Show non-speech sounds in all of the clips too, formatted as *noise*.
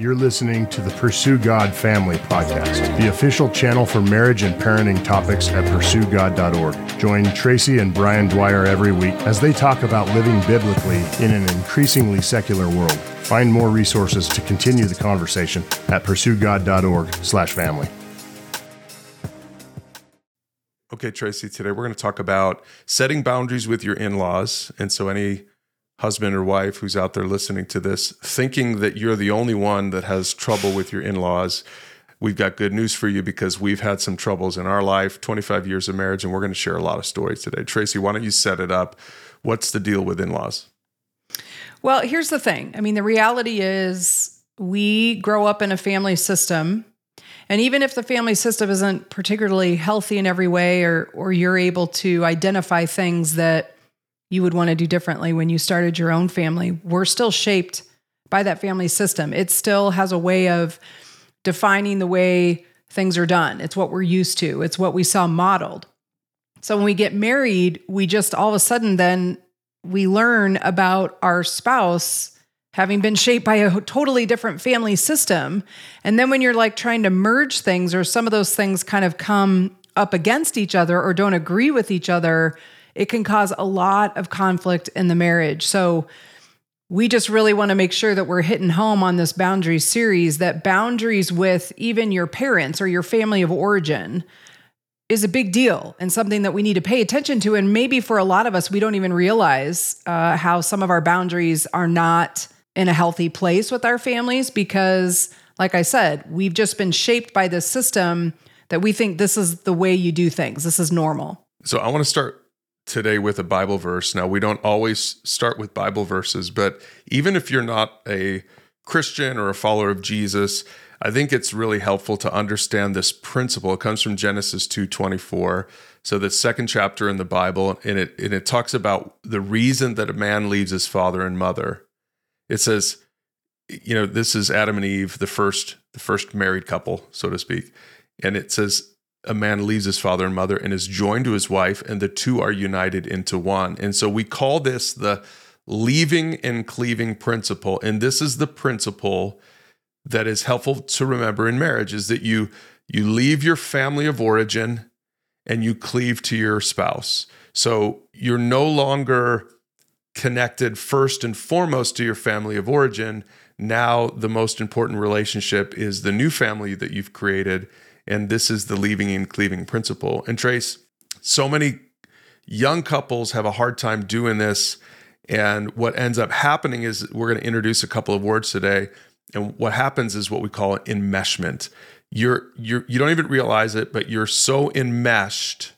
You're listening to the Pursue God Family Podcast, the official channel for marriage and parenting topics at pursuegod.org. Join Tracy and Brian Dwyer every week as they talk about living biblically in an increasingly secular world. Find more resources to continue the conversation at pursuegod.org/family. Okay, Tracy, today we're going to talk about setting boundaries with your in-laws. And so any husband or wife who's out there listening to this thinking that you're the only one that has trouble with your in-laws we've got good news for you because we've had some troubles in our life 25 years of marriage and we're going to share a lot of stories today. Tracy why don't you set it up? What's the deal with in-laws? Well here's the thing. I mean the reality is we grow up in a family system and even if the family system isn't particularly healthy in every way or or you're able to identify things that you would want to do differently when you started your own family. We're still shaped by that family system. It still has a way of defining the way things are done. It's what we're used to, it's what we saw modeled. So when we get married, we just all of a sudden then we learn about our spouse having been shaped by a totally different family system. And then when you're like trying to merge things or some of those things kind of come up against each other or don't agree with each other, it can cause a lot of conflict in the marriage. So we just really want to make sure that we're hitting home on this boundaries series that boundaries with even your parents or your family of origin is a big deal and something that we need to pay attention to. And maybe for a lot of us, we don't even realize uh, how some of our boundaries are not in a healthy place with our families because, like I said, we've just been shaped by this system that we think this is the way you do things. This is normal. So I want to start today with a Bible verse. Now, we don't always start with Bible verses, but even if you're not a Christian or a follower of Jesus, I think it's really helpful to understand this principle. It comes from Genesis 2:24. So the second chapter in the Bible, and it and it talks about the reason that a man leaves his father and mother. It says, you know, this is Adam and Eve, the first the first married couple, so to speak. And it says a man leaves his father and mother and is joined to his wife, and the two are united into one. And so we call this the leaving and cleaving principle. And this is the principle that is helpful to remember in marriage is that you you leave your family of origin and you cleave to your spouse. So you're no longer connected first and foremost to your family of origin. Now the most important relationship is the new family that you've created and this is the leaving and cleaving principle. And Trace, so many young couples have a hard time doing this. And what ends up happening is we're going to introduce a couple of words today. And what happens is what we call enmeshment. You're you're you don't even realize it, but you're so enmeshed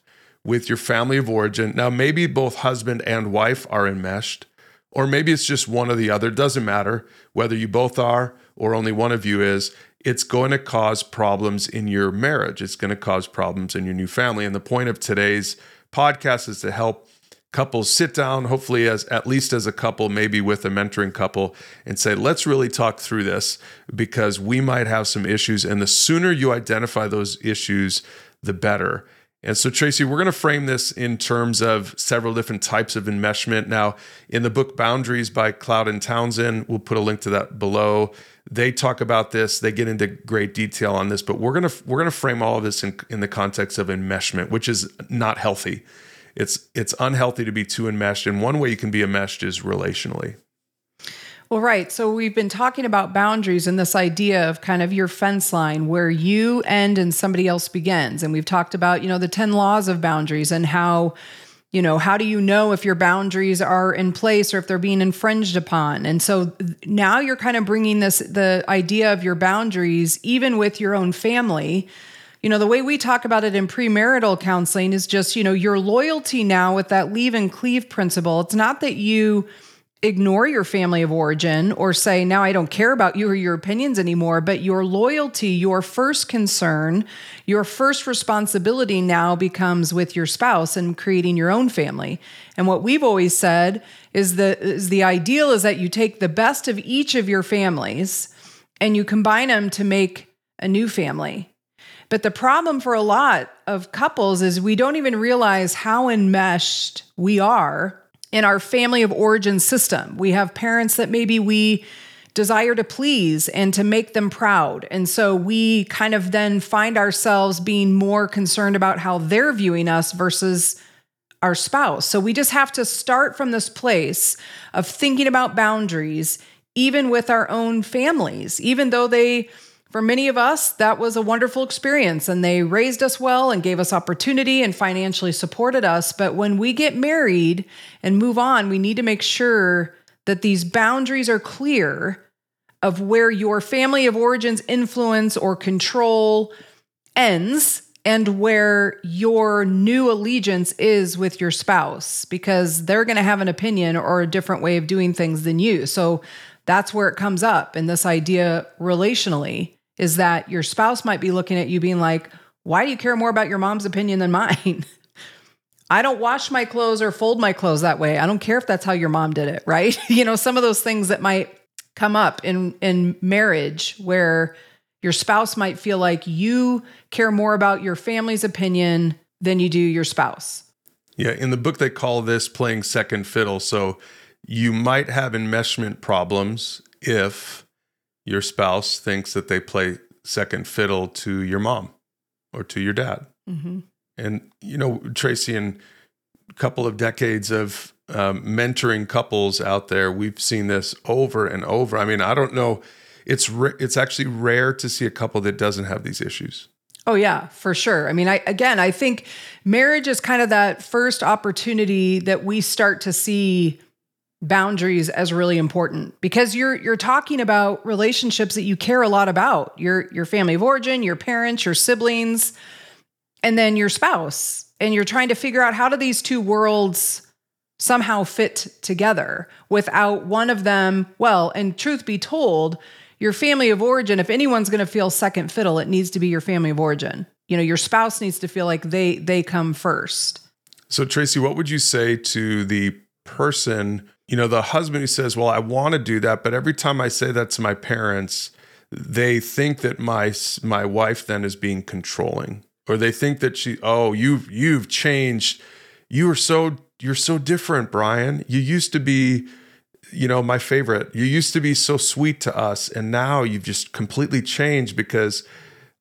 with your family of origin. Now, maybe both husband and wife are enmeshed, or maybe it's just one or the other. It doesn't matter whether you both are or only one of you is it's going to cause problems in your marriage. It's going to cause problems in your new family. And the point of today's podcast is to help couples sit down, hopefully as at least as a couple, maybe with a mentoring couple, and say, let's really talk through this because we might have some issues. And the sooner you identify those issues, the better. And so, Tracy, we're going to frame this in terms of several different types of enmeshment. Now, in the book Boundaries by Cloud and Townsend, we'll put a link to that below. They talk about this. They get into great detail on this, but we're gonna we're gonna frame all of this in, in the context of enmeshment, which is not healthy. It's it's unhealthy to be too enmeshed, and one way you can be enmeshed is relationally. Well, right. So we've been talking about boundaries and this idea of kind of your fence line where you end and somebody else begins. And we've talked about, you know, the 10 laws of boundaries and how, you know, how do you know if your boundaries are in place or if they're being infringed upon? And so now you're kind of bringing this, the idea of your boundaries, even with your own family. You know, the way we talk about it in premarital counseling is just, you know, your loyalty now with that leave and cleave principle. It's not that you, ignore your family of origin or say, now I don't care about you or your opinions anymore, but your loyalty, your first concern, your first responsibility now becomes with your spouse and creating your own family. And what we've always said is that is the ideal is that you take the best of each of your families and you combine them to make a new family. But the problem for a lot of couples is we don't even realize how enmeshed we are in our family of origin system. We have parents that maybe we desire to please and to make them proud. And so we kind of then find ourselves being more concerned about how they're viewing us versus our spouse. So we just have to start from this place of thinking about boundaries, even with our own families, even though they, for many of us, that was a wonderful experience and they raised us well and gave us opportunity and financially supported us. But when we get married and move on, we need to make sure that these boundaries are clear of where your family of origins influence or control ends and where your new allegiance is with your spouse because they're going to have an opinion or a different way of doing things than you. So that's where it comes up. in this idea relationally is that your spouse might be looking at you being like, why do you care more about your mom's opinion than mine? *laughs* I don't wash my clothes or fold my clothes that way. I don't care if that's how your mom did it, *laughs* right? *laughs* you know, some of those things that might come up in in marriage where your spouse might feel like you care more about your family's opinion than you do your spouse. Yeah, in the book they call this playing second fiddle. So you might have enmeshment problems if your spouse thinks that they play second fiddle to your mom or to your dad. Mm-hmm. And, you know, Tracy, in a couple of decades of um, mentoring couples out there, we've seen this over and over. I mean, I don't know it's it's actually rare to see a couple that doesn't have these issues. Oh yeah, for sure. I mean, I again, I think marriage is kind of that first opportunity that we start to see boundaries as really important because you're you're talking about relationships that you care a lot about. Your your family of origin, your parents, your siblings, and then your spouse. And you're trying to figure out how do these two worlds somehow fit together without one of them, well, and truth be told, your family of origin, if anyone's going to feel second fiddle, it needs to be your family of origin. You know, your spouse needs to feel like they they come first. So Tracy, what would you say to the person, you know, the husband who says, "Well, I want to do that, but every time I say that to my parents, they think that my my wife then is being controlling." Or they think that she, "Oh, you've you've changed. You are so you're so different, Brian. You used to be you know, my favorite. You used to be so sweet to us, and now you've just completely changed because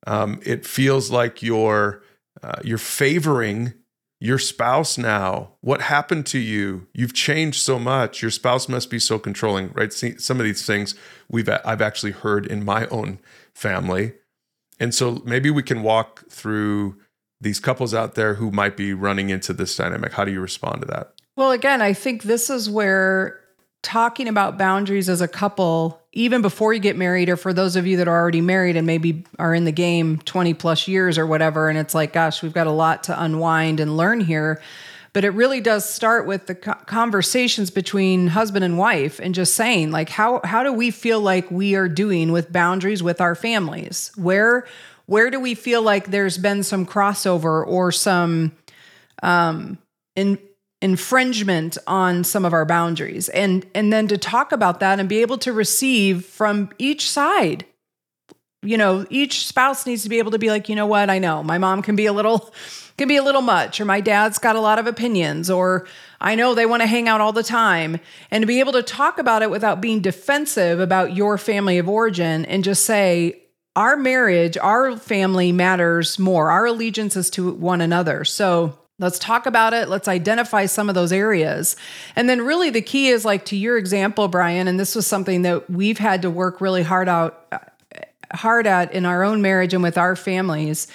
um, it feels like you're uh, you're favoring your spouse now. What happened to you? You've changed so much. Your spouse must be so controlling, right? See, some of these things we've I've actually heard in my own family, and so maybe we can walk through these couples out there who might be running into this dynamic. How do you respond to that? Well, again, I think this is where talking about boundaries as a couple, even before you get married, or for those of you that are already married and maybe are in the game 20 plus years or whatever, and it's like, gosh, we've got a lot to unwind and learn here. But it really does start with the conversations between husband and wife and just saying, like, how, how do we feel like we are doing with boundaries with our families? Where, where do we feel like there's been some crossover or some um, in, infringement on some of our boundaries. And and then to talk about that and be able to receive from each side. You know each spouse needs to be able to be like you know what? I know. My mom can be a little *laughs* can be a little much or my dad's got a lot of opinions or i know they want to hang out all the time. And to be able to talk about it without being defensive about your family of origin and just say our marriage our family matters more. Our allegiance is to one another. So Let's talk about it. Let's identify some of those areas. And then, really, the key is like to your example, Brian, and this was something that we've had to work really hard out, hard at in our own marriage and with our families,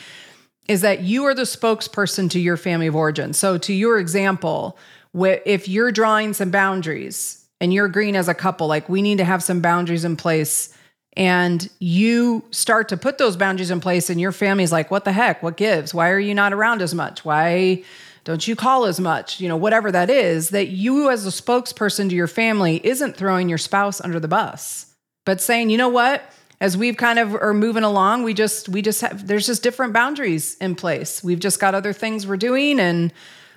is that you are the spokesperson to your family of origin. So, to your example, if you're drawing some boundaries and you're agreeing as a couple, like we need to have some boundaries in place and you start to put those boundaries in place and your family's like what the heck? What gives? Why are you not around as much? Why don't you call as much? You know whatever that is that you as a spokesperson to your family isn't throwing your spouse under the bus but saying you know what? As we've kind of are moving along we just we just have there's just different boundaries in place. We've just got other things we're doing and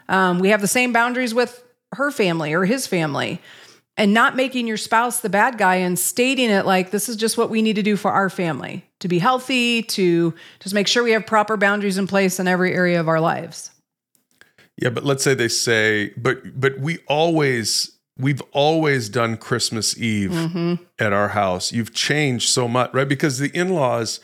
um, we have the same boundaries with her family or his family and not making your spouse the bad guy and stating it like this is just what we need to do for our family to be healthy, to just make sure we have proper boundaries in place in every area of our lives. Yeah, but let's say they say, but but we always we've always done Christmas Eve Mm-hmm. at our house. You've changed so much, right? Because the in-laws,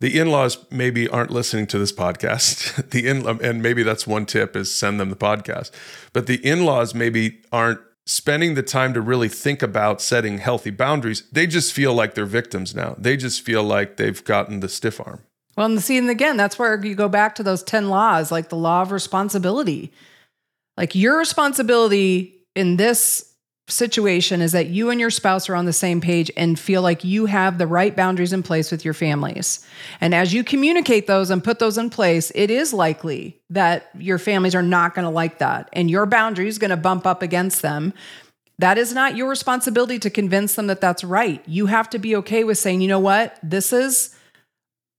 the in-laws maybe aren't listening to this podcast. *laughs* the in and maybe that's one tip is send them the podcast. But the in-laws maybe aren't spending the time to really think about setting healthy boundaries. They just feel like they're victims now. They just feel like they've gotten the stiff arm. Well, and see, and again, that's where you go back to those 10 laws, like the law of responsibility. Like your responsibility in this situation is that you and your spouse are on the same page and feel like you have the right boundaries in place with your families. And as you communicate those and put those in place, it is likely that your families are not going to like that. And your boundary is going to bump up against them. That is not your responsibility to convince them that that's right. You have to be okay with saying, you know what? This is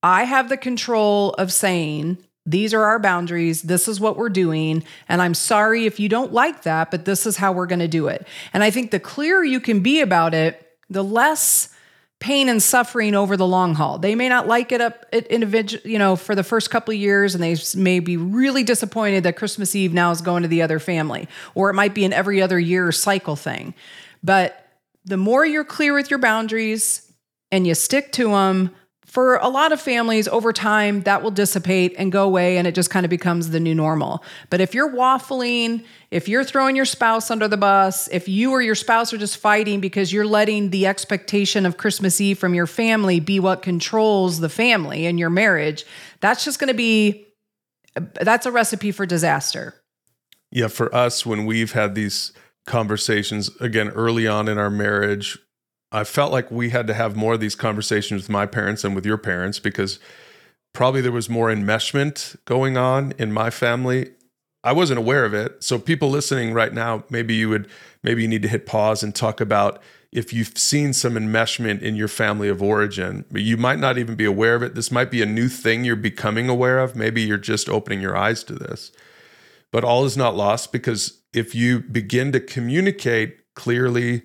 I have the control of saying, these are our boundaries. This is what we're doing. And I'm sorry if you don't like that, but this is how we're going to do it. And I think the clearer you can be about it, the less pain and suffering over the long haul. They may not like it up individual, you know, for the first couple of years and they may be really disappointed that Christmas Eve now is going to the other family or it might be an every other year cycle thing. But the more you're clear with your boundaries and you stick to them, for a lot of families over time that will dissipate and go away and it just kind of becomes the new normal. But if you're waffling if you're throwing your spouse under the bus if you or your spouse are just fighting because you're letting the expectation of christmas eve from your family be what controls the family and your marriage that's just going to be that's a recipe for disaster. Yeah, for us, when we've had these conversations again early on in our marriage, I felt like we had to have more of these conversations with my parents and with your parents because probably there was more enmeshment going on in my family. I wasn't aware of it. So people listening right now, maybe you would maybe you need to hit pause and talk about if you've seen some enmeshment in your family of origin, but you might not even be aware of it. This might be a new thing you're becoming aware of. Maybe you're just opening your eyes to this. But all is not lost because if you begin to communicate clearly,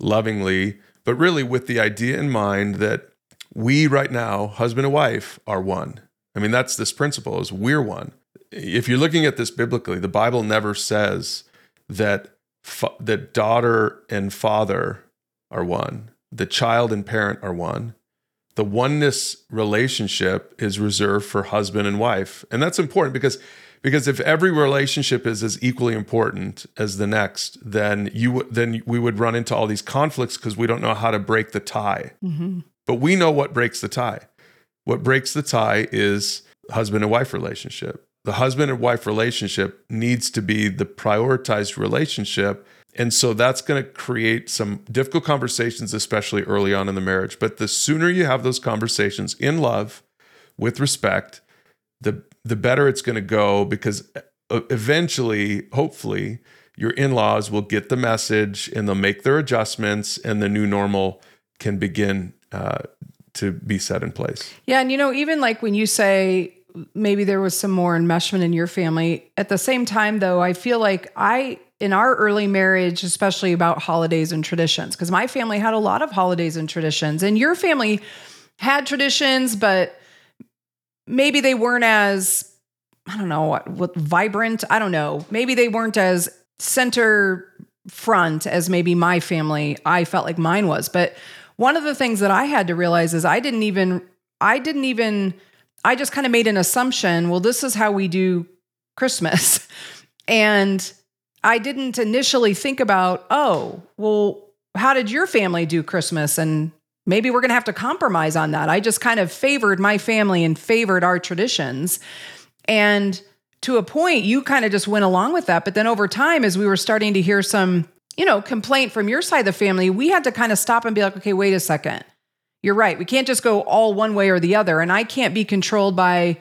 lovingly, but really with the idea in mind that we right now, husband and wife, are one. I mean, that's this principle is we're one. If you're looking at this biblically, the Bible never says that fa- that daughter and father are one, the child and parent are one. The oneness relationship is reserved for husband and wife. And that's important because because if every relationship is as equally important as the next, then you then we would run into all these conflicts because we don't know how to break the tie. Mm-hmm. But we know what breaks the tie. What breaks the tie is husband and wife relationship. The husband and wife relationship needs to be the prioritized relationship. And so that's going to create some difficult conversations, especially early on in the marriage. But the sooner you have those conversations in love, with respect, the the better it's going to go because uh, eventually, hopefully, your in-laws will get the message and they'll make their adjustments, and the new normal can begin uh, to be set in place. Yeah, and you know, even like when you say maybe there was some more enmeshment in your family, at the same time though, I feel like I in our early marriage, especially about holidays and traditions, because my family had a lot of holidays and traditions, and your family had traditions, but maybe they weren't as I don't know what, what vibrant. I don't know. Maybe they weren't as center front as maybe my family. I felt like mine was, but one of the things that I had to realize is I didn't even I didn't even I just kind of made an assumption, well this is how we do Christmas. *laughs* and I didn't initially think about, oh, well how did your family do Christmas and maybe we're going to have to compromise on that. I just kind of favored my family and favored our traditions. And to a point, you kind of just went along with that. But then over time, as we were starting to hear some, you know, complaint from your side of the family, we had to kind of stop and be like, okay, wait a second. You're right. We can't just go all one way or the other. And I can't be controlled by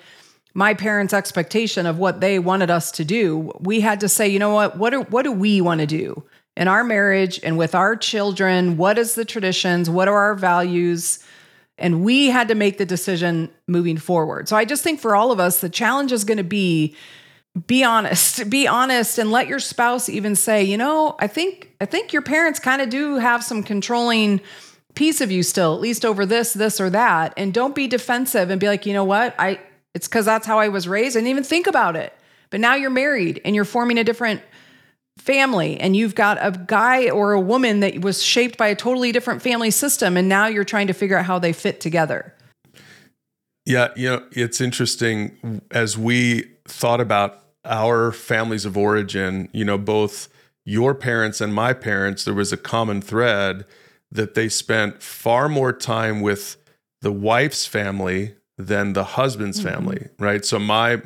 my parents' expectation of what they wanted us to do. We had to say, you know what? What do, what do we want to do in our marriage and with our children? What is the traditions? What are our values? And we had to make the decision moving forward. So I just think for all of us, the challenge is going to be be honest *laughs* be honest and let your spouse even say you know i think i think your parents kind of do have some controlling piece of you still at least over this this or that and don't be defensive and be like you know what i it's because that's how i was raised and even think about it but now you're married and you're forming a different family and you've got a guy or a woman that was shaped by a totally different family system and now you're trying to figure out how they fit together. Yeah, you know, it's interesting as we thought about our families of origin, you know, both your parents and my parents, there was a common thread that they spent far more time with the wife's family than the husband's mm-hmm. family, right? So my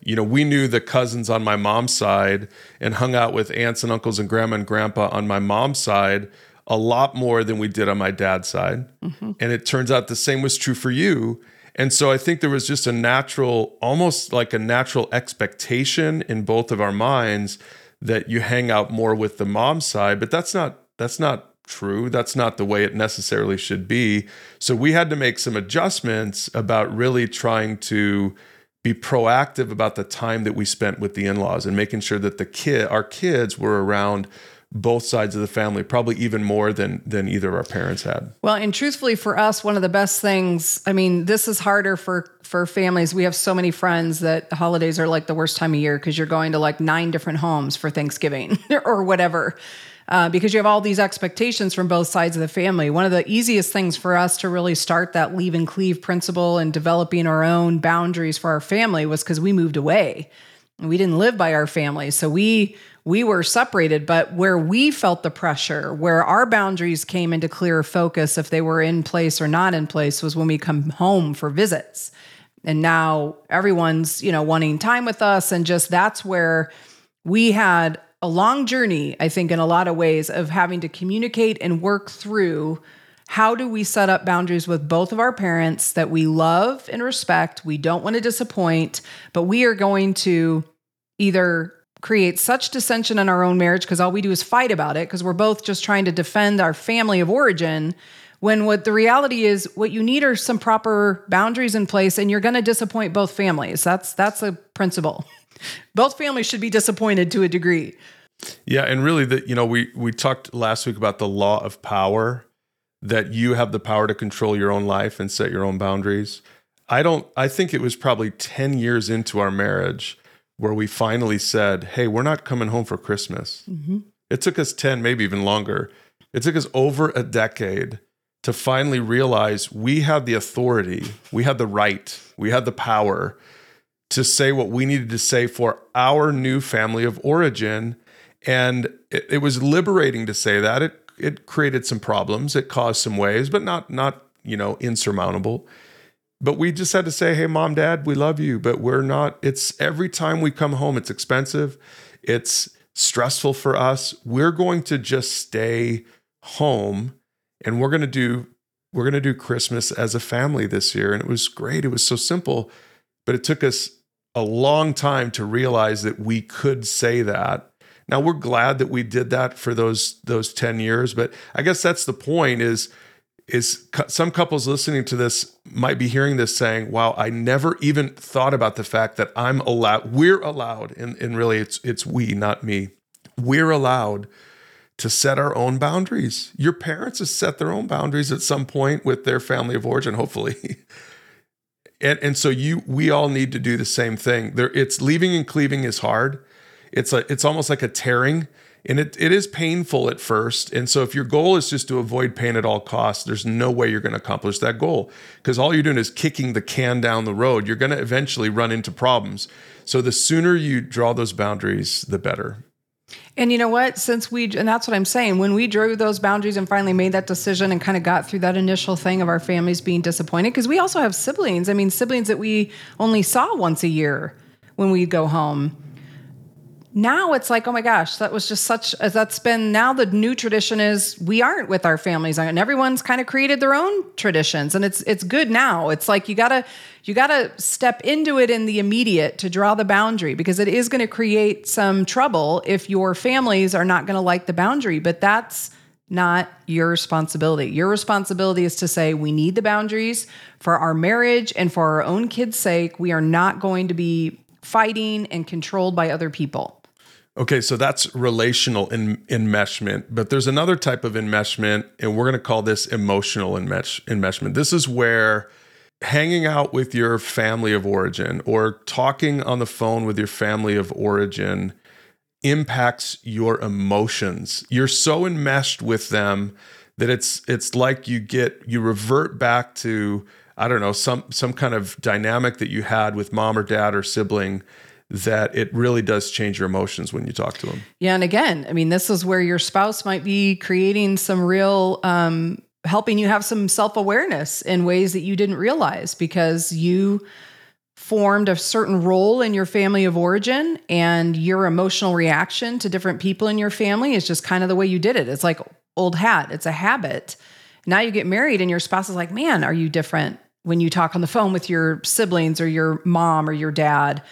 you know, we knew the cousins on my mom's side and hung out with aunts and uncles and grandma and grandpa on my mom's side a lot more than we did on my dad's side. Mm-hmm. And it turns out the same was true for you. And so I think there was just a natural, almost like a natural expectation in both of our minds that you hang out more with the mom side, but that's not that's not true. That's not the way it necessarily should be. So we had to make some adjustments about really trying to be proactive about the time that we spent with the in-laws and making sure that the kid our kids were around both sides of the family, probably even more than than either of our parents had. Well, and truthfully for us, one of the best things, I mean, this is harder for for families. We have so many friends that holidays are like the worst time of year because you're going to like nine different homes for Thanksgiving *laughs* or whatever. Uh, because you have all these expectations from both sides of the family. One of the easiest things for us to really start that leave and cleave principle and developing our own boundaries for our family was because we moved away. And we didn't live by our family. So we we were separated, but where we felt the pressure, where our boundaries came into clearer focus if they were in place or not in place was when we come home for visits. And now everyone's, you know, wanting time with us and just that's where we had a long journey, I think in a lot of ways of having to communicate and work through how do we set up boundaries with both of our parents that we love and respect, we don't want to disappoint, but we are going to either create such dissension in our own marriage because all we do is fight about it because we're both just trying to defend our family of origin when what the reality is what you need are some proper boundaries in place and you're going to disappoint both families. That's that's a principle. *laughs* Both families should be disappointed to a degree yeah and really that you know we we talked last week about the law of power that you have the power to control your own life and set your own boundaries i don't i think it was probably 10 years into our marriage where we finally said, Hey, we're not coming home for Christmas. Mm-hmm. It took us 10, maybe even longer. It took us over a decade to finally realize we had the authority, we had the right, we had the power to say what we needed to say for our new family of origin. And it, it was liberating to say that. It it created some problems, it caused some waves, but not not, you know, insurmountable. But we just had to say, hey, mom, dad, we love you, but we're not. It's every time we come home, it's expensive, it's stressful for us. We're going to just stay home and we're going to do we're going to do Christmas as a family this year and it was great it was so simple but it took us a long time to realize that we could say that now we're glad that we did that for those those 10 years but i guess that's the point is is some couples listening to this might be hearing this saying, wow, I never even thought about the fact that I'm allowed, we're allowed, and, and really it's it's we, not me. We're allowed to set our own boundaries. Your parents have set their own boundaries at some point with their family of origin, *laughs* hopefully. and and so you we all need to do the same thing. There it's leaving and cleaving is hard. It's a it's almost like a tearing and it, it is painful at first and so if your goal is just to avoid pain at all costs there's no way you're going to accomplish that goal because all you're doing is kicking the can down the road. You're going to eventually run into problems. So the sooner you draw those boundaries the better. And you know what? Since we and that's what i'm saying when we drew those boundaries and finally made that decision and kind of got through that initial thing of our families being disappointed because we also have siblings. I mean siblings that we only saw once a year when we go home now it's like, oh my gosh, that was just such as that's been now the new tradition is we aren't with our families and everyone's kind of created their own traditions and it's it's good now. It's like you gotta you gotta step into it in the immediate to draw the boundary because it is gonna create some trouble if your families are not gonna like the boundary. But that's not your responsibility. Your responsibility is to say, we need the boundaries for our marriage and for our own kids' sake. We are not going to be fighting and controlled by other people. Okay, so that's relational in, enmeshment, but there's another type of enmeshment, and we're going to call this emotional enmesh, enmeshment. This is where hanging out with your family of origin or talking on the phone with your family of origin impacts your emotions. You're so enmeshed with them that it's it's like you get you revert back to I don't know some some kind of dynamic that you had with mom or dad or sibling that it really does change your emotions when you talk to them. Yeah, and again, I mean, this is where your spouse might be creating some real um, helping you have some self awareness in ways that you didn't realize because you formed a certain role in your family of origin and your emotional reaction to different people in your family is just kind of the way you did it. It's like old hat, it's a habit. Now you get married and your spouse is like, man, are you different when you talk on the phone with your siblings or your mom or your dad?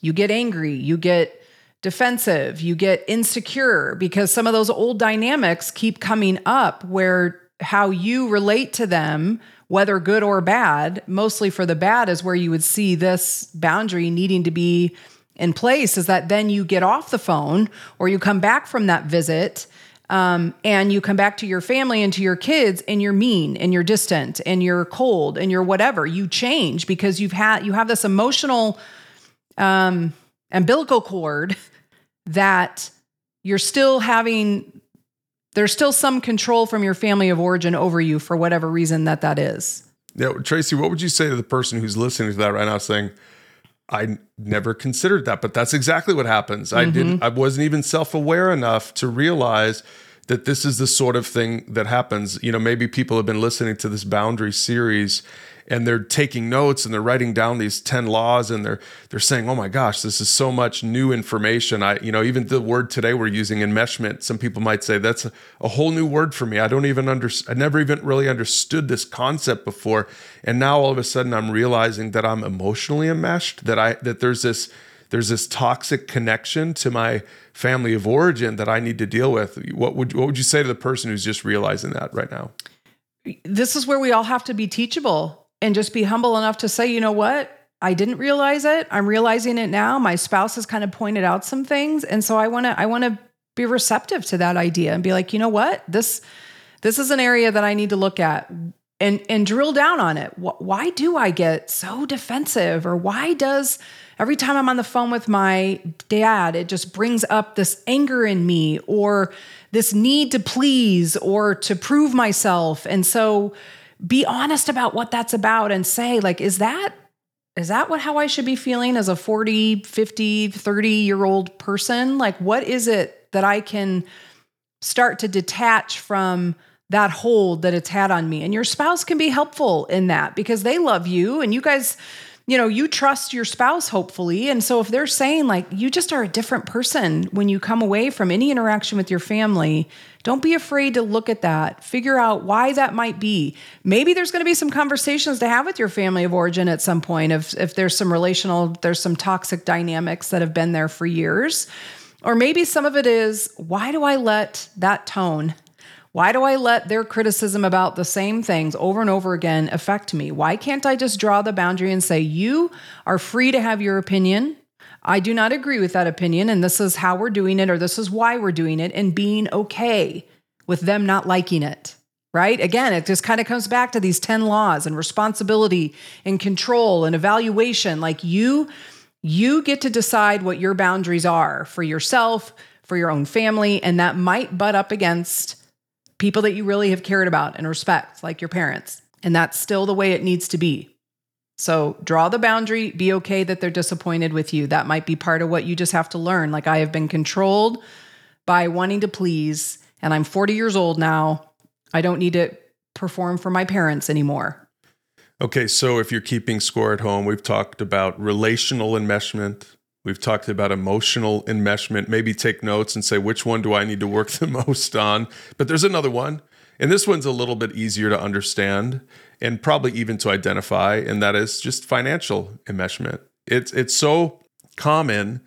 You get angry, you get defensive, you get insecure because some of those old dynamics keep coming up where how you relate to them, whether good or bad, mostly for the bad, is where you would see this boundary needing to be in place. Is that then you get off the phone or you come back from that visit um, and you come back to your family and to your kids and you're mean and you're distant and you're cold and you're whatever. You change because you've had you have this emotional um, umbilical cord *laughs* that you're still having there's still some control from your family of origin over you for whatever reason that that is. Yeah, Tracy, what would you say to the person who's listening to that right now saying, I never considered that, but that's exactly what happens. Mm-hmm. I didn't I wasn't even self-aware enough to realize that this is the sort of thing that happens. You know, maybe people have been listening to this boundary series and they're taking notes and they're writing down these 10 laws and they're they're saying oh my gosh this is so much new information i you know even the word today we're using enmeshment some people might say that's a, a whole new word for me i don't even under i never even really understood this concept before and now all of a sudden i'm realizing that i'm emotionally enmeshed that i that there's this there's this toxic connection to my family of origin that I need to deal with. What would what would you say to the person who's just realizing that right now? This is where we all have to be teachable and just be humble enough to say, you know what? I didn't realize it. I'm realizing it now. My spouse has kind of pointed out some things. And so I want to I want to be receptive to that idea and be like, you know what? This this is an area that I need to look at and and drill down on it. Why do I get so defensive or why does every time I'm on the phone with my dad, it just brings up this anger in me or this need to please or to prove myself. And so be honest about what that's about and say like is that is that what how I should be feeling as a 40, 50, 30 year old person? Like what is it that I can start to detach from that hold that it's had on me? And your spouse can be helpful in that because they love you and you guys you know, you trust your spouse, hopefully. And so if they're saying, like, you just are a different person when you come away from any interaction with your family, don't be afraid to look at that, figure out why that might be. Maybe there's going to be some conversations to have with your family of origin at some point if, if there's some relational, there's some toxic dynamics that have been there for years. Or maybe some of it is, why do I let that tone why do I let their criticism about the same things over and over again affect me? Why can't I just draw the boundary and say, you are free to have your opinion? I do not agree with that opinion, and this is how we're doing it, or this is why we're doing it, and being okay with them not liking it, right? Again, it just kind of comes back to these 10 laws and responsibility and control and evaluation. Like you, you get to decide what your boundaries are for yourself, for your own family, and that might butt up against people that you really have cared about and respect, like your parents. And that's still the way it needs to be. So draw the boundary, be okay that they're disappointed with you. That might be part of what you just have to learn. Like I have been controlled by wanting to please, and I'm 40 years old now. I don't need to perform for my parents anymore. Okay, so if you're keeping score at home, we've talked about relational enmeshment, We've talked about emotional enmeshment. Maybe take notes and say, which one do I need to work *laughs* the most on? But there's another one. And this one's a little bit easier to understand and probably even to identify, and that is just financial enmeshment. It's it's so common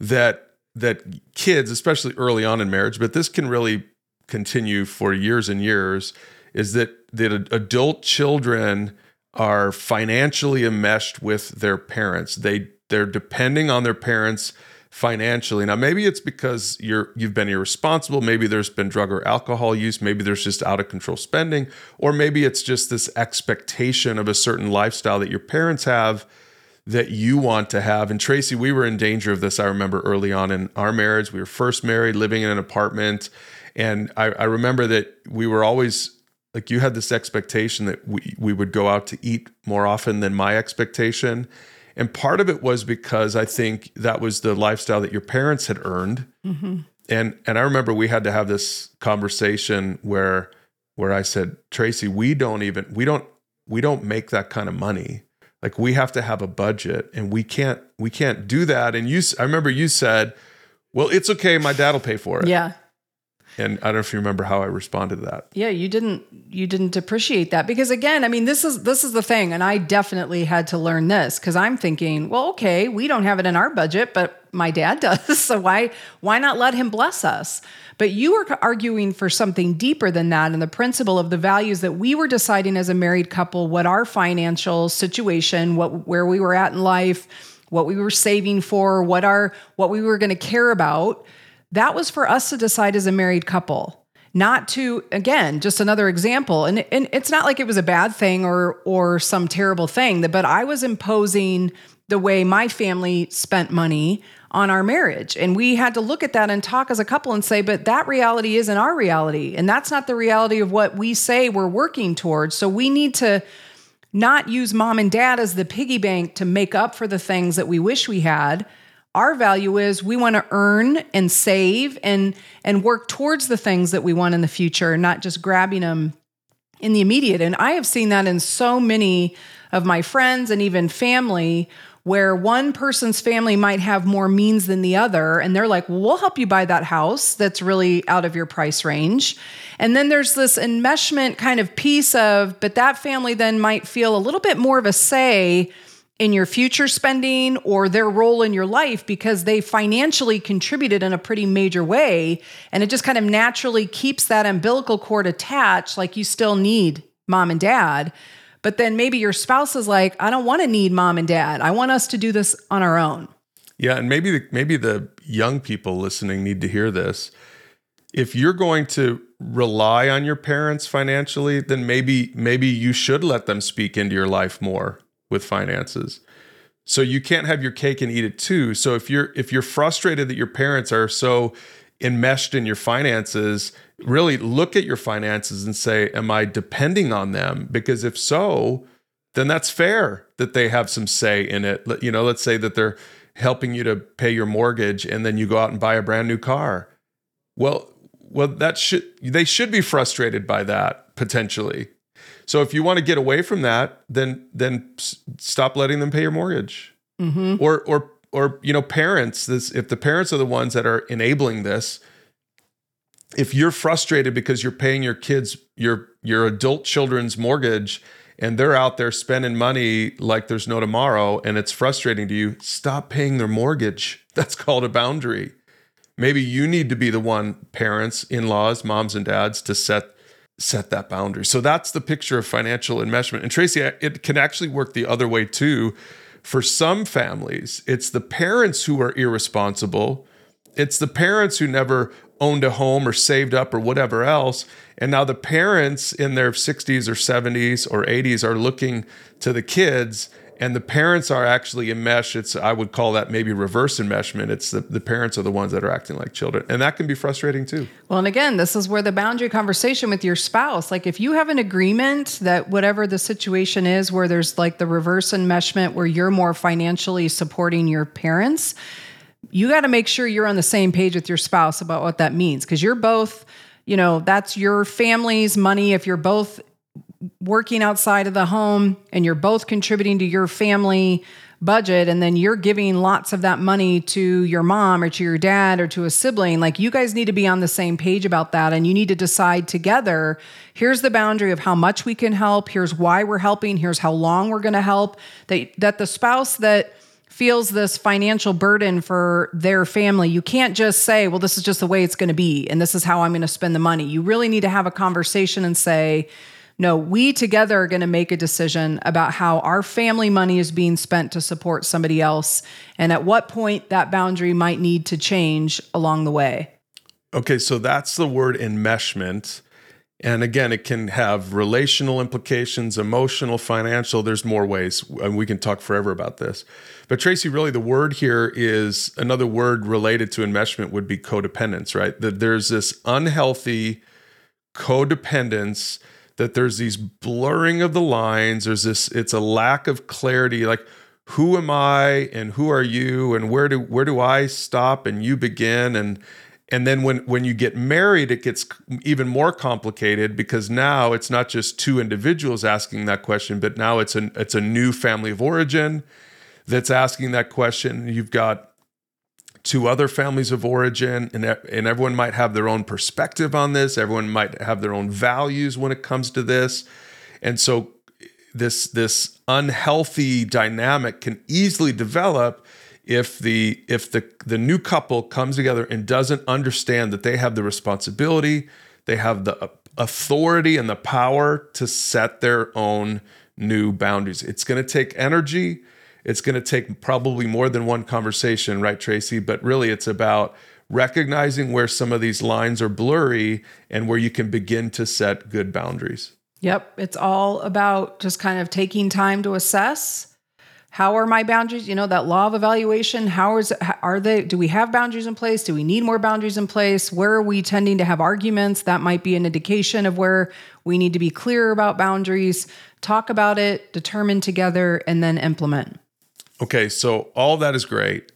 that that kids, especially early on in marriage, but this can really continue for years and years, is that that adult children are financially enmeshed with their parents. They they're depending on their parents financially. Now maybe it's because you're you've been irresponsible, maybe there's been drug or alcohol use, maybe there's just out of control spending, or maybe it's just this expectation of a certain lifestyle that your parents have that you want to have. And Tracy, we were in danger of this. I remember early on in our marriage, we were first married, living in an apartment. And I, I remember that we were always like, you had this expectation that we, we would go out to eat more often than my expectation. And part of it was because I think that was the lifestyle that your parents had earned. Mm-hmm. And and I remember we had to have this conversation where where I said, Tracy, we don't even we don't we don't make that kind of money. Like we have to have a budget and we can't we can't do that. And you i remember you said well it's okay. My dad will pay for it. Yeah and i don't know if you remember how i responded to that yeah you didn't you didn't appreciate that because again i mean this is this is the thing and i definitely had to learn this because i'm thinking well okay we don't have it in our budget but my dad *laughs* does so why why not let him bless us but you were arguing for something deeper than that and the principle of the values that we were deciding as a married couple what our financial situation, what where we were at in life, what we were saving for, what our what we were going to care about. That was for us to decide as a married couple not to again just another example and, and it's not like it was a bad thing or or some terrible thing but i was imposing the way my family spent money on our marriage. And we had to look at that and talk as a couple and say, but that reality isn't our reality. And that's not the reality of what we say we're working towards. So we need to not use mom and dad as the piggy bank to make up for the things that we wish we had. Our value is we want to earn and save and and work towards the things that we want in the future, not just grabbing them in the immediate. And I have seen that in so many of my friends and even family where one person's family might have more means than the other. And they're like, well, we'll help you buy that house that's really out of your price range. And then there's this enmeshment kind of piece of, but that family then might feel a little bit more of a say in your future spending or their role in your life because they financially contributed in a pretty major way. And it just kind of naturally keeps that umbilical cord attached, like you still need mom and dad. But then maybe your spouse is like, I don't want to need mom and dad. I want us to do this on our own. Yeah, and maybe the, maybe the young people listening need to hear this. If you're going to rely on your parents financially, then maybe maybe you should let them speak into your life more with finances. So you can't have your cake and eat it too. So if you're if you're frustrated that your parents are so enmeshed in your finances, really look at your finances and say, Am I depending on them? Because if so, then that's fair that they have some say in it. You know, let's say that they're helping you to pay your mortgage and then you go out and buy a brand new car. Well, well, that should they should be frustrated by that potentially. So if you want to get away from that, then then stop letting them pay your mortgage. Mm-hmm. Or or or you know, parents. This if the parents are the ones that are enabling this, if you're frustrated because you're paying your kids your your adult children's mortgage and they're out there spending money like there's no tomorrow and it's frustrating to you stop paying their mortgage *laughs* that's called a boundary maybe you need to be the one parents in-laws moms and dads to set set that boundary. So that's the picture of financial enmeshment. And tracy it can actually work the other way too. For some families it's the parents who are irresponsible. It's the parents who never owned a home or saved up or whatever else. And now the parents in their 60s or 70s or 80s are looking to the kids and the parents are actually enmeshed. It's I would call that maybe reverse enmeshment. It's the, the parents are the ones that are acting like children. And that can be frustrating too. Well, and again, this is where the boundary conversation with your spouse, like if you have an agreement that whatever the situation is where there's like the reverse enmeshment where you're more financially supporting your parents, you got to make sure you're on the same page with your spouse about what that means because you're both, you know, that's your family's money. If you're both working outside of the home and you're both contributing to your family budget and then you're giving lots of that money to your mom or to your dad or to a sibling like you guys need to be on the same page about that and you need to decide together here's the boundary of how much we can help here's why we're helping here's how long we're going to help that that the spouse that feels this financial burden for their family, you can't just say, well, this is just the way it's going to be and this is how I'm going to spend the money. You really need to have a conversation and say, no, we together are going to make a decision about how our family money is being spent to support somebody else and at what point that boundary might need to change along the way. Okay, so that's the word enmeshment. And again, it can have relational implications, emotional, financial. There's more ways, and we can talk forever about this. But Tracy, really, the word here is another word related to enmeshment would be codependence, right? That there's this unhealthy codependence, that there's these blurring of the lines. There's this, it's a lack of clarity. Like, who am I and who are you and where do where do I stop and you begin and and then when when you get married it gets even more complicated because now it's not just two individuals asking that question but now it's a it's a new family of origin that's asking that question you've got two other families of origin and and everyone might have their own perspective on this everyone might have their own values when it comes to this and so this this unhealthy dynamic can easily develop if the if the the new couple comes together and doesn't understand that they have the responsibility, they have the uh, authority and the power to set their own new boundaries. It's going to take energy. It's going to take probably more than one conversation, right Tracy? But really it's about recognizing where some of these lines are blurry and where you can begin to set good boundaries. Yep. It's all about just kind of taking time to assess how are my boundaries you know that law of evaluation how is are they do we have boundaries in place do we need more boundaries in place where are we tending to have arguments that might be an indication of where we need to be clear about boundaries talk about it determine together and then implement okay so all that is great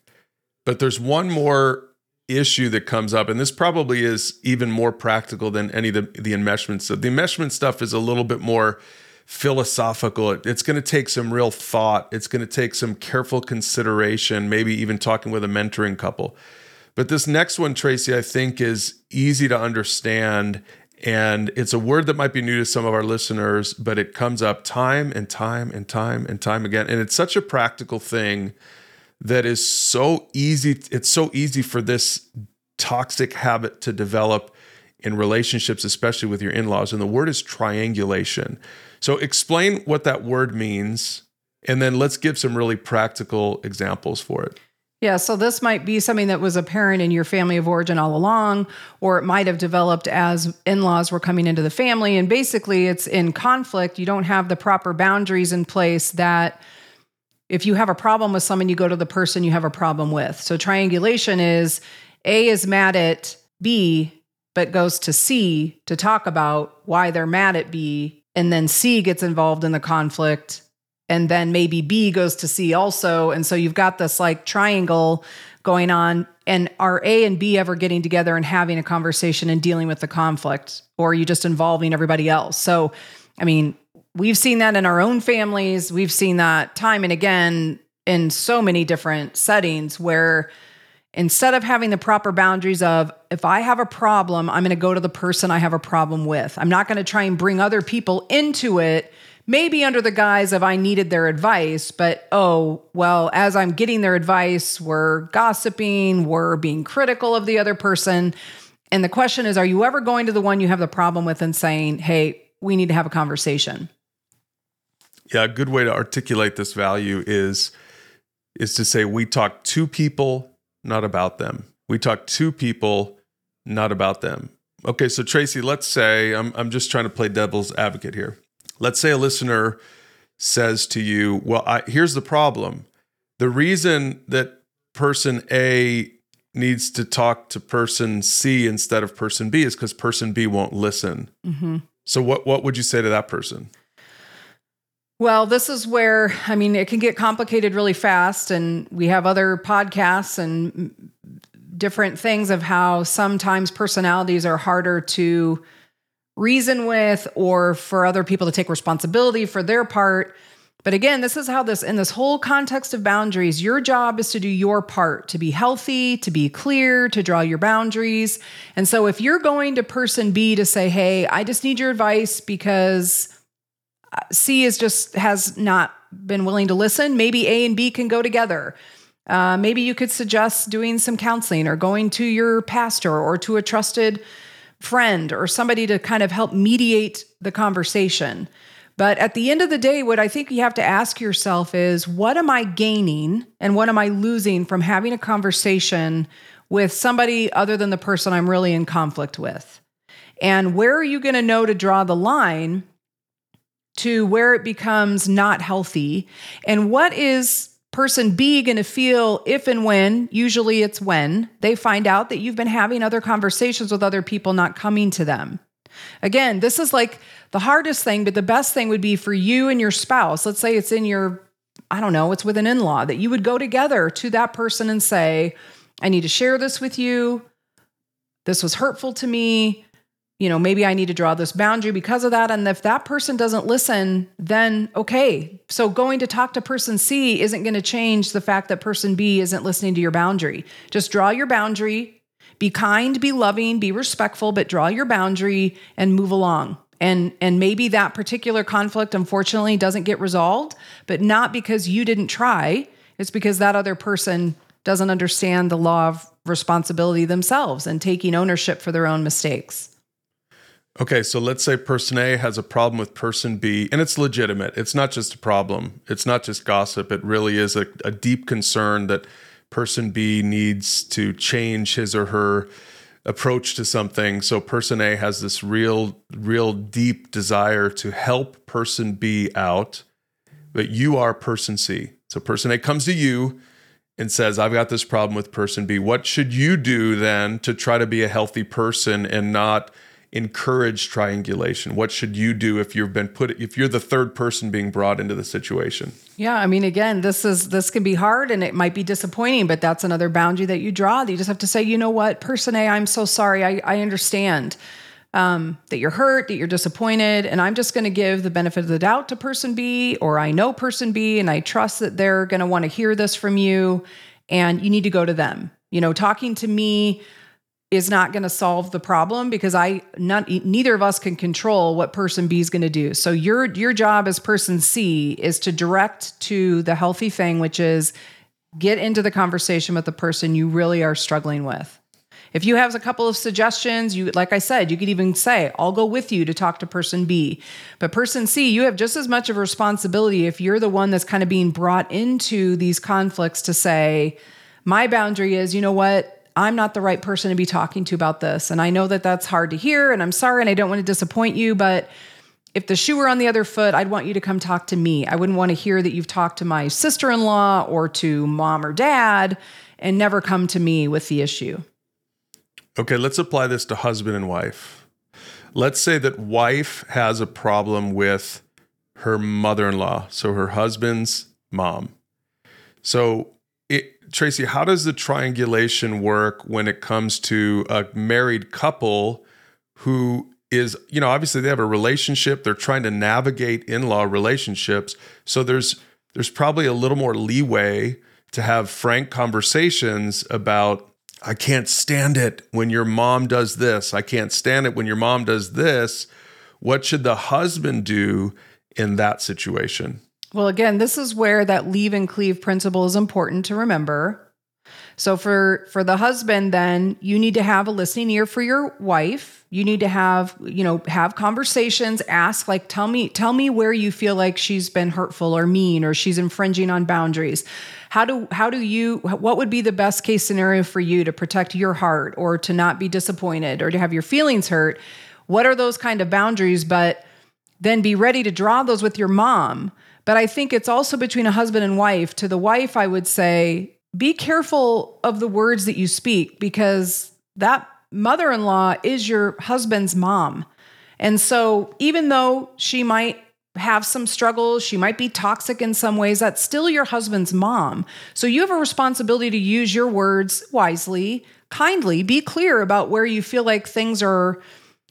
but there's one more issue that comes up, and this probably is even more practical than any of the, the enmeshment stuff. The enmeshment stuff is a little bit more philosophical. It, it's going to take some real thought. It's going to take some careful consideration, maybe even talking with a mentoring couple. But this next one, Tracy, I think is easy to understand. And it's a word that might be new to some of our listeners, but it comes up time and time and time and time again. And it's such a practical thing that is so easy. It's so easy for this toxic habit to develop in relationships, especially with your in laws. And the word is triangulation. So, explain what that word means, and then let's give some really practical examples for it. Yeah, so this might be something that was apparent in your family of origin all along, or it might have developed as in laws were coming into the family. And basically, it's in conflict. You don't have the proper boundaries in place that if you have a problem with someone, you go to the person you have a problem with. So triangulation is A is mad at B, but goes to C to talk about why they're mad at B. And then C gets involved in the conflict. And then maybe B goes to C also. And so you've got this like triangle going on. And are A and B ever getting together and having a conversation and dealing with the conflict? Or are you just involving everybody else? So, I mean, we've seen that in our own families. We've seen that time and again in so many different settings where instead of having the proper boundaries of if I have a problem, I'm going to go to the person I have a problem with. I'm not going to try and bring other people into it, maybe under the guise of I needed their advice, but oh, well, as I'm getting their advice, we're gossiping, we're being critical of the other person. And the question is, are you ever going to the one you have the problem with and saying, hey, we need to have a conversation? Yeah, a good way to articulate this value is is to say we talk to people, not about them. We talk to people, not about them. Okay, so Tracy, let's say I'm I'm just trying to play devil's advocate here. Let's say a listener says to you, "Well, I, here's the problem. The reason that person A needs to talk to person C instead of person B is because person B won't listen." Mm-hmm. So what what would you say to that person? Well, this is where, I mean, it can get complicated really fast. And we have other podcasts and different things of how sometimes personalities are harder to reason with or for other people to take responsibility for their part. But again, this is how this, in this whole context of boundaries, your job is to do your part, to be healthy, to be clear, to draw your boundaries. And so if you're going to person B to say, hey, I just need your advice because C is just has not been willing to listen. Maybe A and B can go together. Uh, maybe you could suggest doing some counseling or going to your pastor or to a trusted friend or somebody to kind of help mediate the conversation. But at the end of the day, what I think you have to ask yourself is what am I gaining and what am I losing from having a conversation with somebody other than the person I'm really in conflict with? And where are you going to know to draw the line to where it becomes not healthy? And what is person B going to feel if and when, usually it's when, they find out that you've been having other conversations with other people not coming to them? Again, this is like the hardest thing, but the best thing would be for you and your spouse. Let's say it's in your, I don't know, it's with an in law, that you would go together to that person and say, I need to share this with you. This was hurtful to me. You know, maybe I need to draw this boundary because of that. And if that person doesn't listen, then okay. So going to talk to person C isn't going to change the fact that person B isn't listening to your boundary. Just draw your boundary, be kind, be loving, be respectful, but draw your boundary and move along. And and maybe that particular conflict unfortunately doesn't get resolved, but not because you didn't try. It's because that other person doesn't understand the law of responsibility themselves and taking ownership for their own mistakes. Okay, so let's say person A has a problem with person B, and it's legitimate. It's not just a problem, it's not just gossip. It really is a, a deep concern that person B needs to change his or her approach to something. So person A has this real, real deep desire to help person B out, but you are person C. So person A comes to you and says, I've got this problem with person B. What should you do then to try to be a healthy person and not encourage triangulation? What should you do if you've been put if you're the third person being brought into the situation? Yeah, I mean again, this is this can be hard and it might be disappointing, but that's another boundary that you draw. You just have to say, you know what, person A, I'm so sorry. I, I understand um, that you're hurt, that you're disappointed, and I'm just going to give the benefit of the doubt to person B, or I know person B, and I trust that they're going to want to hear this from you, and you need to go to them. You know, talking to me is not going to solve the problem because I not neither of us can control what person B is going to do. So your your job as person C is to direct to the healthy thing which is get into the conversation with the person you really are struggling with. If you have a couple of suggestions, you like I said, you could even say, "I'll go with you to talk to person B." But person C, you have just as much of a responsibility if you're the one that's kind of being brought into these conflicts to say, "My boundary is, you know what? I'm not the right person to be talking to about this. And I know that that's hard to hear, and I'm sorry, and I don't want to disappoint you, but if the shoe were on the other foot, I'd want you to come talk to me. I wouldn't want to hear that you've talked to my sister in law or to mom or dad and never come to me with the issue. Okay, let's apply this to husband and wife. Let's say that wife has a problem with her mother in law, so her husband's mom. So it, Tracy, how does the triangulation work when it comes to a married couple who is, you know, obviously they have a relationship, they're trying to navigate in-law relationships. So there's there's probably a little more leeway to have frank conversations about I can't stand it when your mom does this. I can't stand it when your mom does this. What should the husband do in that situation? Well, again, this is where that leave and cleave principle is important to remember. So for for the husband then you need to have a listening ear for your wife. You need to have, you know, have conversations, ask like tell me tell me where you feel like she's been hurtful or mean or she's infringing on boundaries. How do how do you what would be the best case scenario for you to protect your heart or to not be disappointed or to have your feelings hurt? What are those kind of boundaries but then be ready to draw those with your mom but I think it's also between a husband and wife. To the wife, I would say, be careful of the words that you speak because that mother in law is your husband's mom. And so, even though she might have some struggles, she might be toxic in some ways, that's still your husband's mom. So, you have a responsibility to use your words wisely, kindly, be clear about where you feel like things are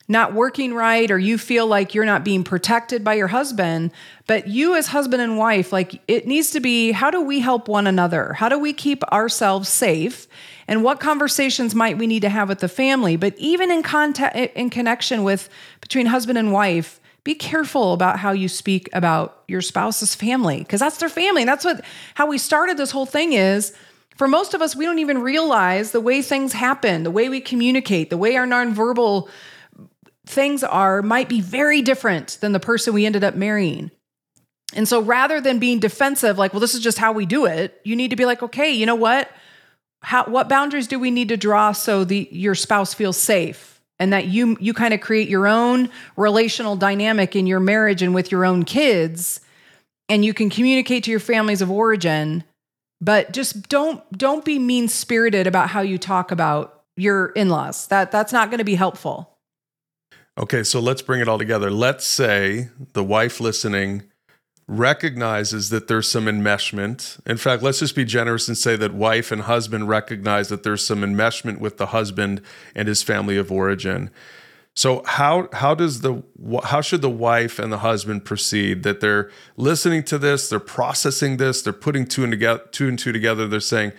not working right or you feel like you're not being protected by your husband. But you as husband and wife like it needs to be how do we help one another? How do we keep ourselves safe? And what conversations might we need to have with the family? But even in contact in connection with between husband and wife be careful about how you speak about your spouse's family because that's their family. And that's what how we started this whole thing is for most of us we don't even realize the way things happen the way we communicate the way our nonverbal things are might be very different than the person we ended up marrying. And so rather than being defensive, like, well, this is just how we do it, you need to be like, okay, you know what? How what boundaries do we need to draw so the your spouse feels safe and that you you kind of create your own relational dynamic in your marriage and with your own kids and you can communicate to your families of origin but just don't don't be mean spirited about how you talk about your in-laws that that's not going to be helpful okay so let's bring it all together let's say the wife listening recognizes that there's some enmeshment. In fact, let's just be generous and say that wife and husband recognize that there's some enmeshment with the husband and his family of origin. So how how does the how should the wife and the husband proceed? That they're listening to this, they're processing this, they're putting two and together, two and two together. They're saying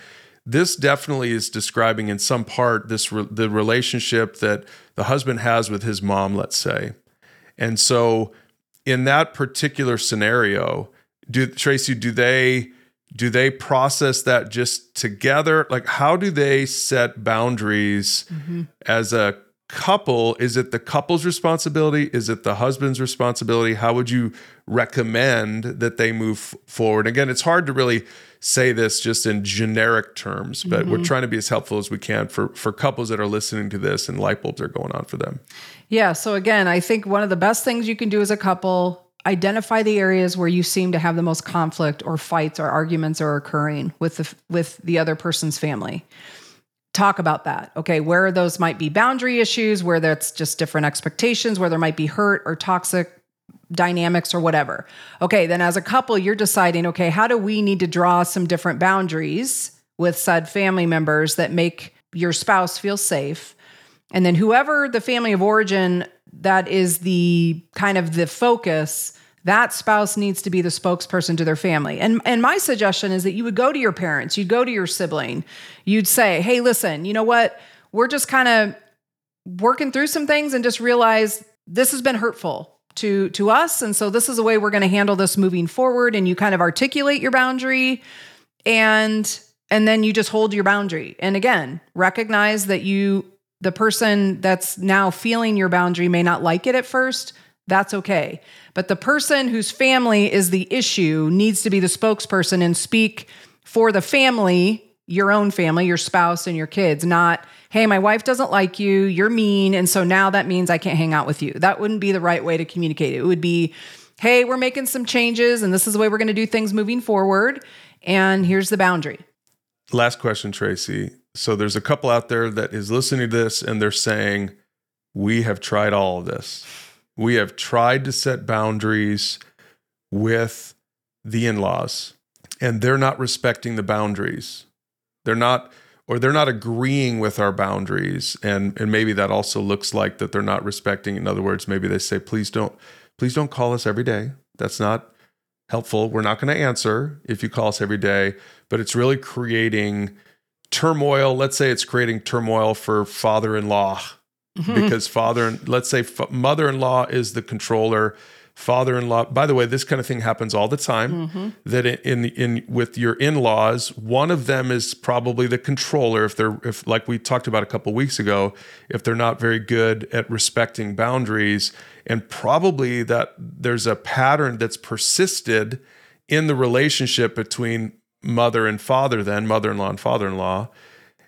this definitely is describing in some part this the relationship that the husband has with his mom, let's say, and so in that particular scenario, do Tracy, do they do they process that just together? Like how do they set boundaries mm-hmm. as a couple? Is it the couple's responsibility? Is it the husband's responsibility? How would you recommend that they move forward? Again, it's hard to really say this just in generic terms, but mm-hmm. we're trying to be as helpful as we can for for couples that are listening to this and light bulbs are going on for them. Yeah. So again, I think one of the best things you can do as a couple identify the areas where you seem to have the most conflict or fights or arguments are occurring with the with the other person's family talk about that okay? Where those might be boundary issues where that's just different expectations where there might be hurt or toxic dynamics or whatever. Okay then as a couple you're deciding okay how do we need to draw some different boundaries with said family members that make your spouse feel safe? And then whoever the family of origin that is the kind of the focus, that spouse needs to be the spokesperson to their family. And and my suggestion is that you would go to your parents, you'd go to your sibling, you'd say, "Hey, listen, you know what? We're just kind of working through some things and just realize this has been hurtful to to us and so this is the way we're going to handle this moving forward and you kind of articulate your boundary and and then you just hold your boundary. And again, recognize that you the person that's now feeling your boundary may not like it at first. That's okay. But the person whose family is the issue needs to be the spokesperson and speak for the family, your own family, your spouse, and your kids, not, hey, my wife doesn't like you, you're mean. And so now that means I can't hang out with you. That wouldn't be the right way to communicate. It would be, hey, we're making some changes and this is the way we're going to do things moving forward. And here's the boundary. Last question, Tracy. So there's a couple out there that is listening to this and they're saying, We have tried all of this. We have tried to set boundaries with the in laws, and they're not respecting the boundaries. They're not, or they're not agreeing with our boundaries. And, and maybe that also looks like that they're not respecting. In other words, maybe they say, Please don't, please don't call us every day. That's not helpful. We're not going to answer if you call us every day, but it's really creating turmoil. Let's say it's creating turmoil for father in law mm-hmm. because father, and let's say mother in law is the controller. Father in law, by the way, this kind of thing happens all the time. Mm-hmm. That in, in in with your in laws, one of them is probably the controller. If they're if like we talked about a couple weeks ago, if they're not very good at respecting boundaries, and probably that there's a pattern that's persisted in the relationship between mother and father then mother-in-law and father-in-law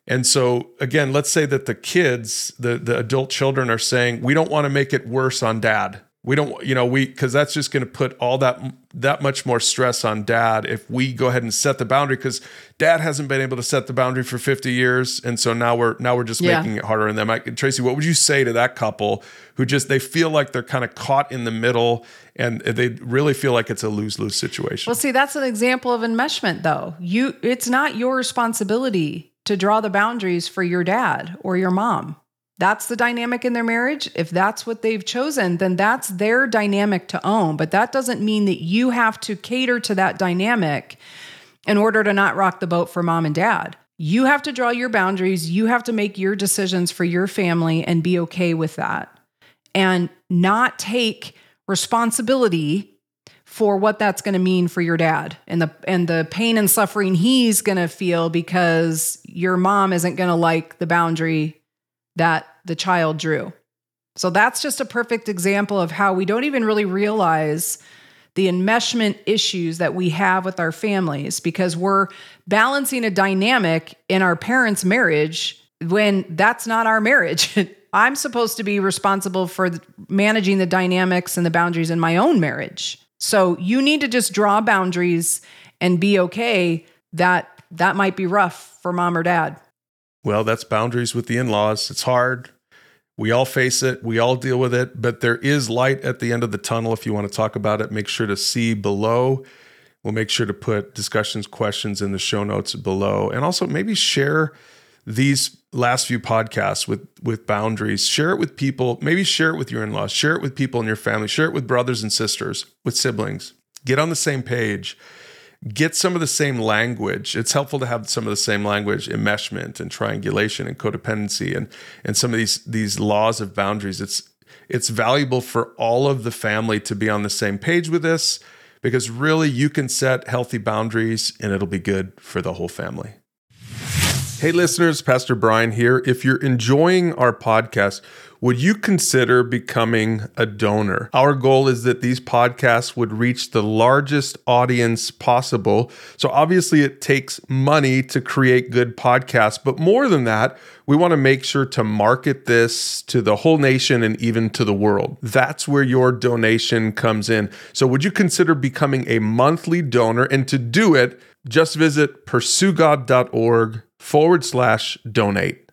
and so again let's say that the kids the the adult children are saying we don't want to make it worse on dad. We don't you know we because that's just going to put all that that much more stress on dad if we go ahead and set the boundary because dad hasn't been able to set the boundary for 50 years and so now we're now we're just yeah. making it harder on them. I, tracy what would you say to that couple who just they feel like they're kind of caught in the middle and they really feel like it's a lose-lose situation? Well see that's an example of enmeshment though. You it's not your responsibility to draw the boundaries for your dad or your mom that's the dynamic in their marriage. If that's what they've chosen, then that's their dynamic to own. But that doesn't mean that you have to cater to that dynamic in order to not rock the boat for mom and dad. You have to draw your boundaries. You have to make your decisions for your family and be okay with that and not take responsibility for what that's going to mean for your dad and the and the pain and suffering he's going to feel because your mom isn't going to like the boundary that the child drew. So that's just a perfect example of how we don't even really realize the enmeshment issues that we have with our families because we're balancing a dynamic in our parents' marriage when that's not our marriage. *laughs* I'm supposed to be responsible for managing the dynamics and the boundaries in my own marriage. So you need to just draw boundaries and be okay that that might be rough for mom or dad. Well, that's boundaries with the in laws. It's hard. We all face it, we all deal with it, but there is light at the end of the tunnel. If you want to talk about it, make sure to see below. We'll make sure to put discussions, questions in the show notes below. And also maybe share these last few podcasts with with boundaries share it with people maybe share it with your in-laws share it with people in your family share it with brothers and sisters with siblings. Get on the same page. Get some of the same language. It's helpful to have some of the same language enmeshment and triangulation and codependency and and some of these these laws of boundaries. It's it's valuable for all of the family to be on the same page with this because really you can set healthy boundaries and it'll be good for the whole family Hey, listeners, Pastor Brian here. If you're enjoying our podcast, would you consider becoming a donor? Our goal is that these podcasts would reach the largest audience possible. So, obviously, it takes money to create good podcasts, but more than that, we want to make sure to market this to the whole nation and even to the world. That's where your donation comes in. So, would you consider becoming a monthly donor? And to do it, just visit pursuegod.org forward slash donate.